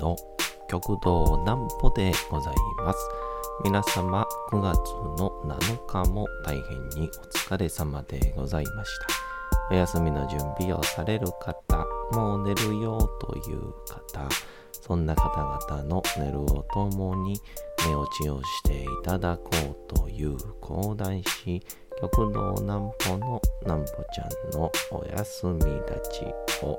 の極道南歩でございます。皆様9月の7日も大変にお疲れ様でございました。お休みの準備をされる方、もう寝るよという方、そんな方々の寝るをともに寝落ちをしていただこうという講談師、極道南歩の南歩ちゃんのお休み立ちを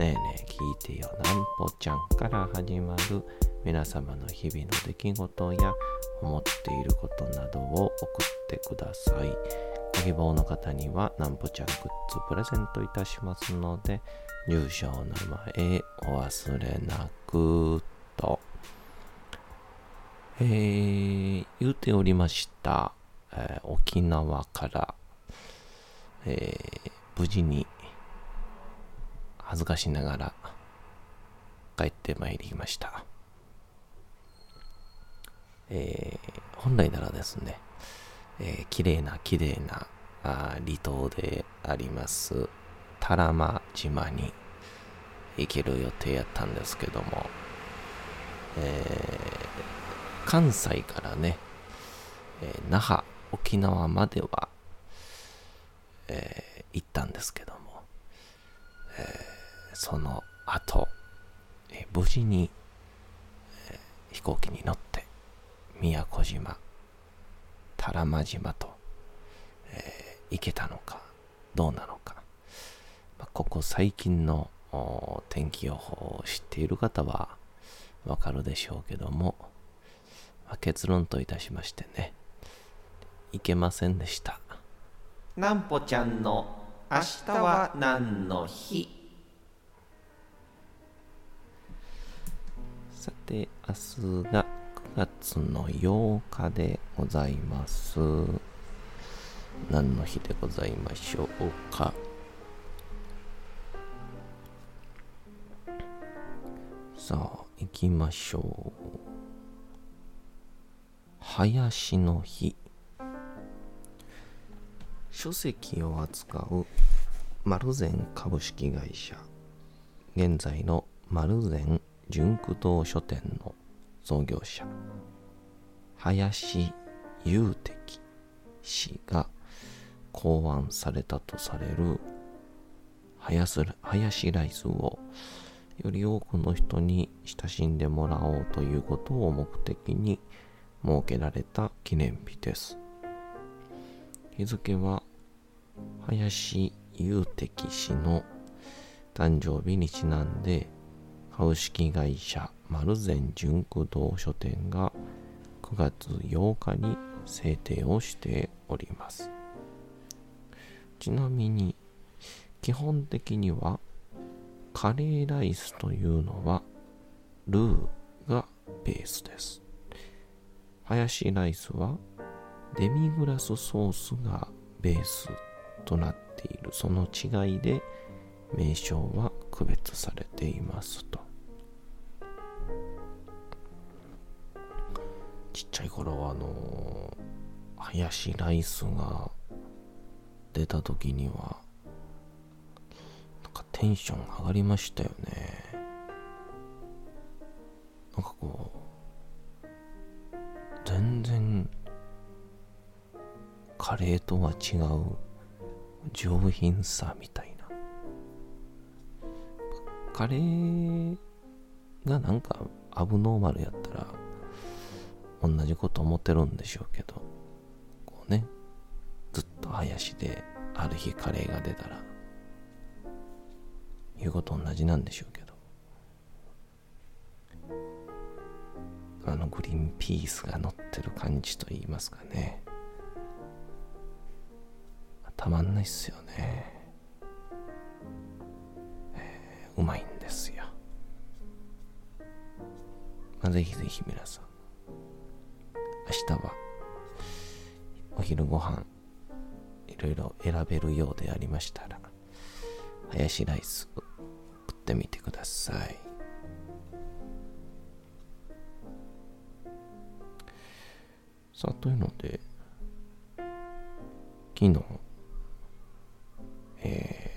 ねえねえ聞いてよなんぽちゃんから始まる皆様の日々の出来事や思っていることなどを送ってください。ご希望の方にはなんぽちゃんグッズプレゼントいたしますので、住所、お名前お忘れなくと。えー、言うておりました、えー沖縄から、えー無事に恥ずかしながら帰ってまいりました。えー本来ならですね、えー綺麗な綺麗なあ離島であります多良間島に行ける予定やったんですけども、えー関西からね、えー那覇、沖縄までは、えー行ったんですけども、えーその後、え無事に、飛行機に乗って宮古島多良間島と、えー行けたのかどうなのか、まあここ最近の天気予報を知っている方はわかるでしょうけども、まあ結論といたしましてね行けませんでした。なんぽちゃんの明日は何の日？て、明日が9月の8日でございます。何の日でございましょうか。さあ、行きましょう。林の日。書籍を扱う丸善株式会社。現在の丸善純駆動書店の創業者林雄敵氏が考案されたとされるハヤスハヤシライスをより多くの人に親しんでもらおうということを目的に設けられた記念日です。日付は林雄敵氏の誕生日にちなんで株式会社丸善純駆動書店が9月8日に制定をしております。ちなみに基本的にはカレーライスというのはルーがベースです。ハヤシライスはデミグラスソースがベースとなっている。その違いで名称は区別されていますと。ちっちゃい頃はあのハヤシライスが出た時にはなんかテンション上がりましたよね。なんかこう全然カレーとは違う上品さみたいな。カレーがなんかアブノーマルやったら同じこと思ってるんでしょうけどこうねずっと林である日カレーが出たら言うこと同じなんでしょうけど。あのグリーンピースが乗ってる感じと言いますかね。たまんないっすよね、えーうまいんですよ。まあぜひぜひ皆さん、明日はお昼ご飯いろいろ選べるようでありましたら、ハヤシライスを食ってみてください。さあ、というので、昨日、え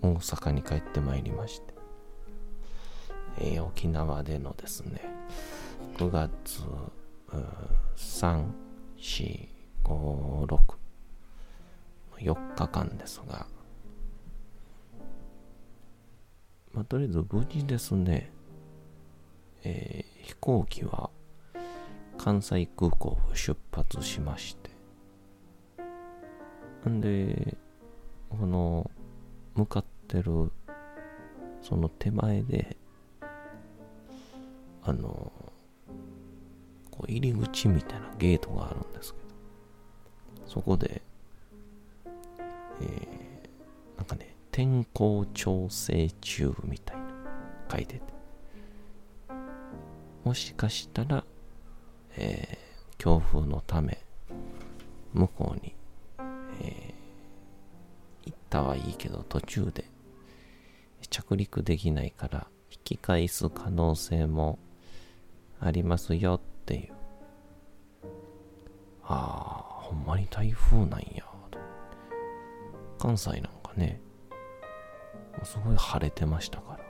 ー、大阪に帰ってまいりまして、えー、沖縄でのですね、9月3、4、5、6、4日間ですが、まあ、とりあえず無事ですね、えー、飛行機は関西空港を出発しまして、んで、この、向かってる、その手前で、あの、こう入り口みたいなゲートがあるんですけど、そこで、えー、なんかね、天候調整中みたいな書いてて、もしかしたら、えー、強風のため、向こうにえー、行ったはいいけど途中で着陸できないから引き返す可能性もありますよっていう。ああ、ほんまに台風なんやと。関西なんかね、すごい晴れてましたから。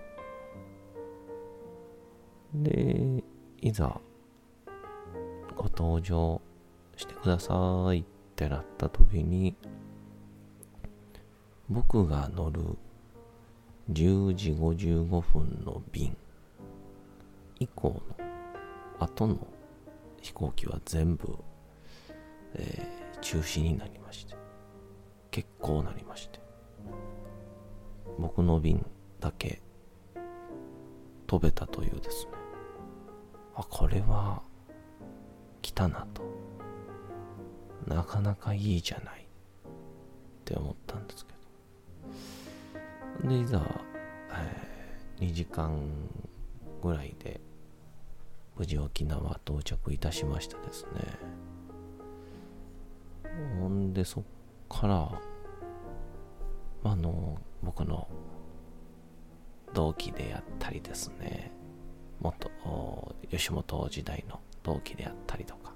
で、いざ、ご登場してくださいってなった時に僕が乗る10時55分の便以降の後の飛行機は全部、えー、中止になりまして。結構なりまして。僕の便だけ飛べたというですね。あこれは来たなと。なかなかいいじゃない。って思ったんですけど。で、いざ、えー、2時間ぐらいで無事沖縄到着いたしましてですね。ほんで、そっから、あの、僕の同期であったりですね、元吉本時代の同期であったりとか、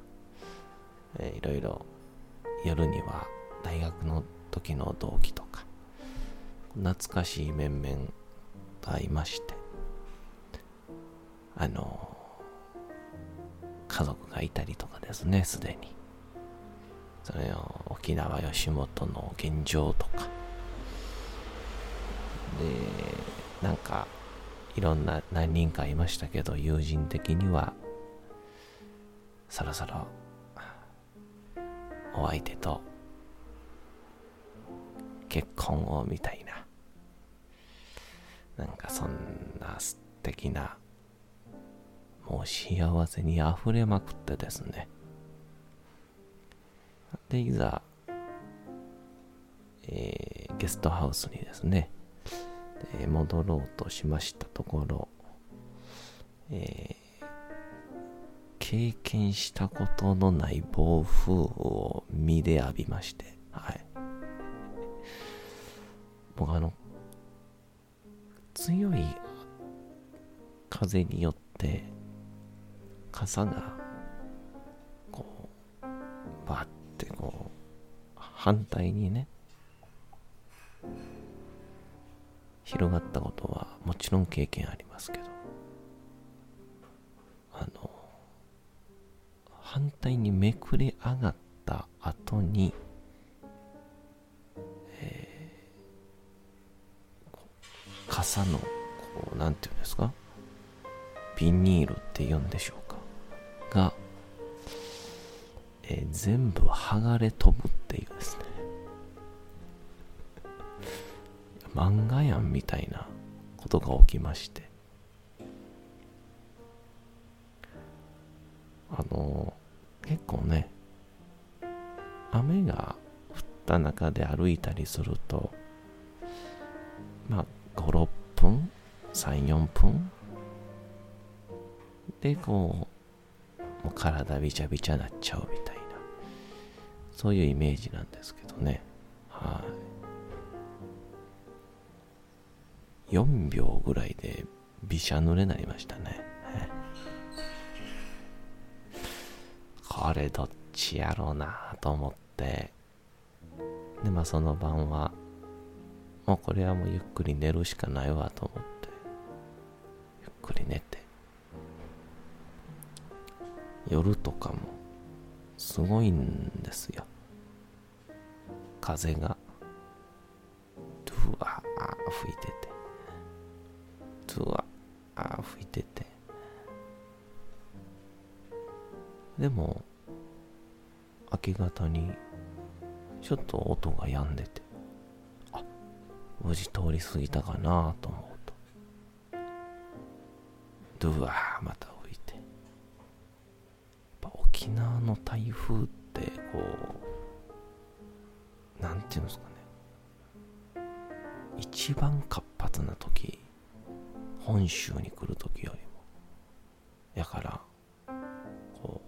えー、いろいろ夜には大学の時の同期とか、懐かしい面々と会いまして、あの、家族がいたりとかですね、すでに。それを沖縄吉本の現状とか。で、なんか、いろんな何人かいましたけど、友人的には、そろそろお相手と結婚をみたいななんかそんな素敵なもう幸せに溢れまくってですねでいざ、えー、ゲストハウスにですねで戻ろうとしましたところ、えー経験したことのない暴風を身で浴びまして、はい。僕あの、強い風によって、傘が、こう、バッてこう、反対にね、広がったことはもちろん経験ありますけど、あの、反対にめくれ上がった後に、えー、傘の、こう、なんていうんですか？ビニールって言うんでしょうが、えー、全部剥がれ飛ぶっていうですね。漫画やんみたいなことが起きまして。あの結構ね、雨が降った中で歩いたりすると、まあ、5、6分 ?3、4分でこうもう体びちゃびちゃなっちゃうみたいな。そういうイメージなんですけどね。はい。4秒ぐらいでびしゃ濡れになりましたね。これどっちやろうなと思って。でまあその晩はもうこれはもうゆっくり寝るしかないわと思って。ゆっくり寝て。夜とかもすごいんですよ。風がドゥワー吹いてて。ドゥワー吹いてて。でも明け方にちょっと音が止んでて。あ無事通り過ぎたかなと思うと。ドゥワーまた沖縄の台風ってこうなんていうんですかね。一番活発な時本州に来る時よりも。やからこ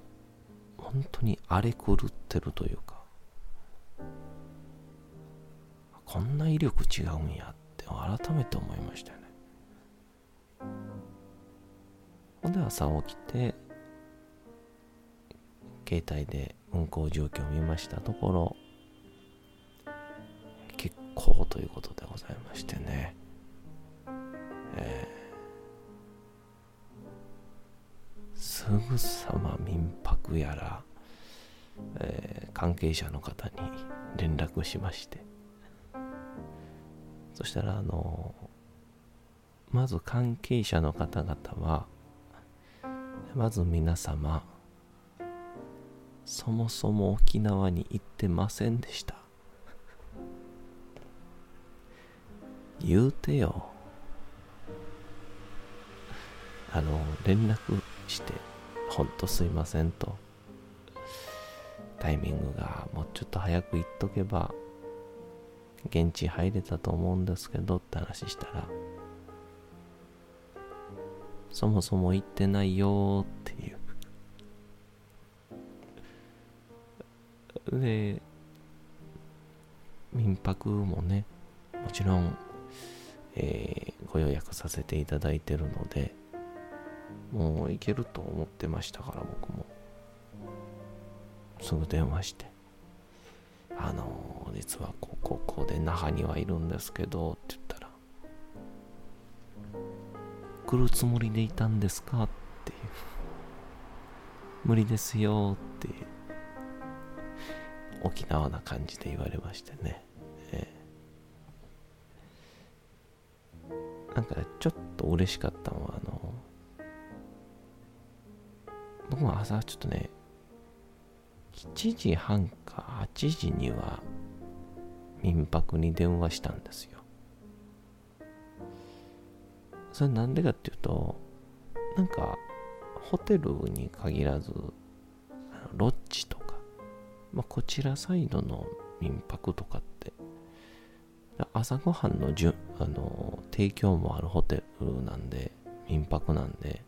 う本当に荒れ狂ってるというかこんな威力違うんやって改めて思いましたよね。ほんで朝起きて携帯で運行状況を見ましたところ結構ということでございましてね。えー、すぐさま民泊やら、えー、関係者の方に連絡しまして。そしたらあのまず関係者の方々はまず皆様そもそも沖縄に行ってませんでした。言うてよ。あの連絡してほんとすいませんと。タイミングがもうちょっと早く行っとけば現地入れたと思うんですけどって話したらそもそも行ってないよっていう。で民泊もねもちろん、えー、ご予約させていただいてるのでもう行けると思ってましたから僕も。すぐ電話して。あのー、実はこここで那覇にはいるんですけどって言ったら来るつもりでいたんですか？っていう。無理ですよって沖縄な感じで言われましてね、えー、なんかちょっと嬉しかったのはあの僕も朝ちょっとね7時半か8時には民泊に電話したんですよ。それなんでかっていうとなんかホテルに限らずロッジと、まあ、こちらサイドの民泊とかって朝ごはんのじゅあの提供もあるホテルなんで民泊なんで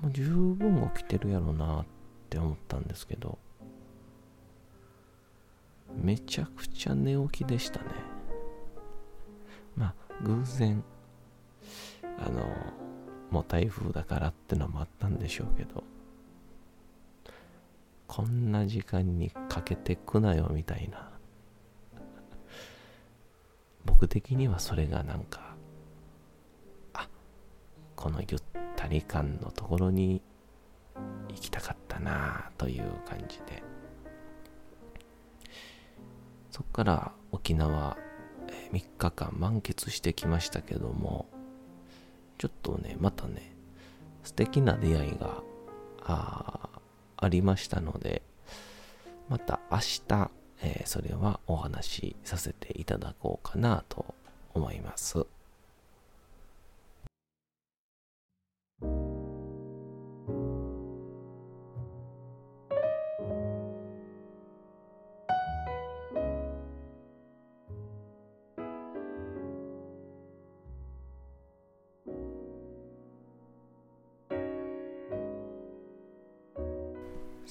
もう十分起きてるやろうなって思ったんですけどめちゃくちゃ寝起きでしたね。まあ偶然あのもう台風だからってのもあったんでしょうけどこんな時間にかけてくなよみたいな。僕的にはそれがなんかあこのゆったり感のところに行きたかったなという感じで。そっから沖縄3日間満喫してきましたけどもちょっとねまたね素敵な出会いがあありましたのでまた明日、えー、それはお話しさせていただこうかなと思います。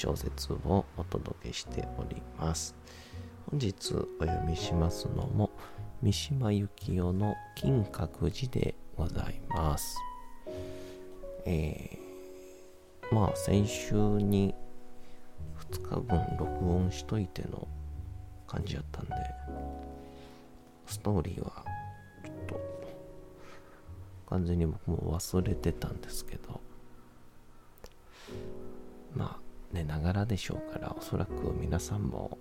小説をお届けしております。本日お読みしますのも三島由紀夫の金閣寺でございます。えー、まあ先週に2日分録音しといての感じやったんでストーリーはちょっと完全に僕も忘れてたんですけどまあ寝ながらでしょうからおそらく皆さんも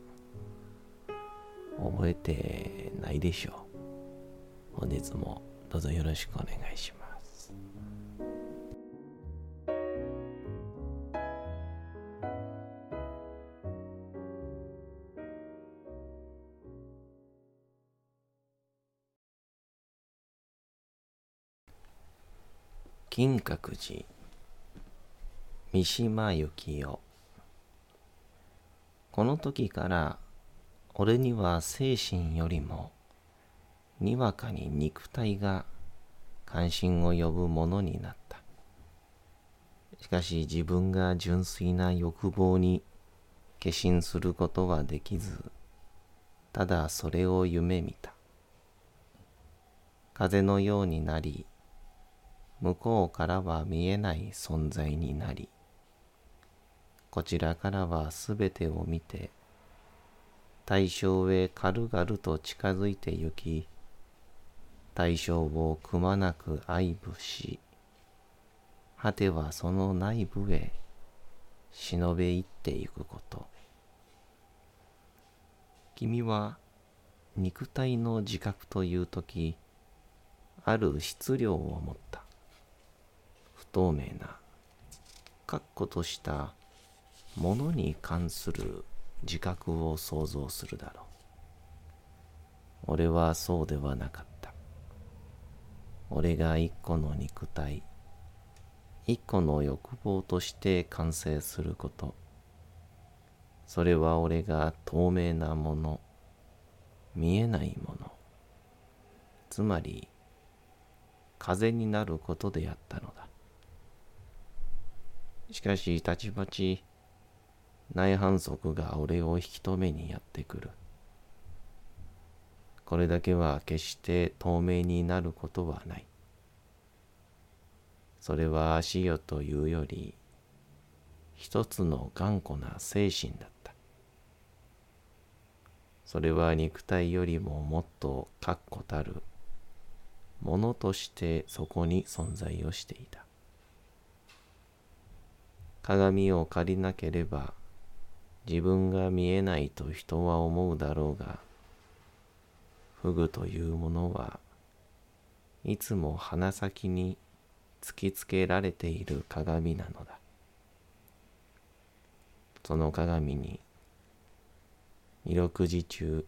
覚えてないでしょう。本日もどうぞよろしくお願いします。金閣寺三島由紀夫この時から俺には精神よりもにわかに肉体が関心を呼ぶものになった。しかし自分が純粋な欲望に化身することはできず、ただそれを夢見た。風のようになり、向こうからは見えない存在になり、こちらからはすべてを見て、対象へ軽々と近づいて行き、対象をくまなく愛撫し、果てはその内部へ忍べ入っていくこと。君は肉体の自覚というとき、ある質量を持った。不透明な、確固としたものに関する自覚を想像するだろう。俺はそうではなかった。俺が一個の肉体、一個の欲望として完成すること。それは俺が透明なもの、見えないもの、つまり風になることであったのだ。しかしたちまち内反則が俺を引き止めにやってくる。これだけは決して透明になることはない。それは足よというより、一つの頑固な精神だった。それは肉体よりももっと確固たるものとしてそこに存在をしていた。鏡を借りなければ自分が見えないと人は思うだろうが、フグというものはいつも鼻先に突きつけられている鏡なのだ。その鏡に二六時中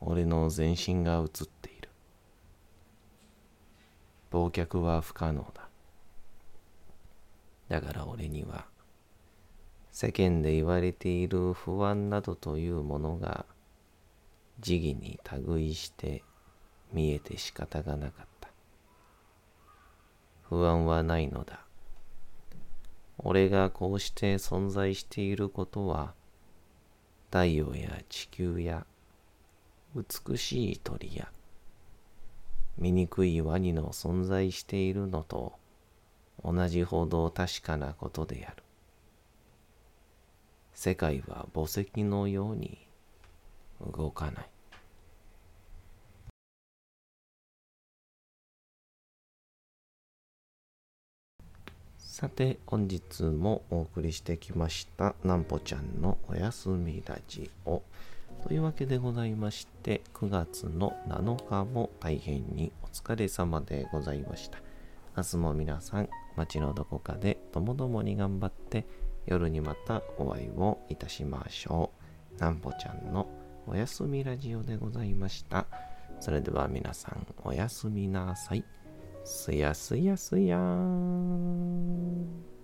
俺の全身が映っている。忘却は不可能だ。だから俺には世間で言われている不安などというものが時義に類して見えて仕方がなかった。不安はないのだ。俺がこうして存在していることは太陽や地球や美しい鳥や醜いワニの存在しているのと同じほど確かなことである。世界は墓石のように動かない。さて本日もお送りしてきましたなんぽちゃんのおやすみラジオというわけでございまして9月の7日も大変にお疲れ様でございました明日も皆さん街のどこかでともどもに頑張って夜にまたお会いをいたしましょう。なんぽちゃんのおやすみラジオでございました。それでは皆さんおやすみなさい。すやすやすやーん。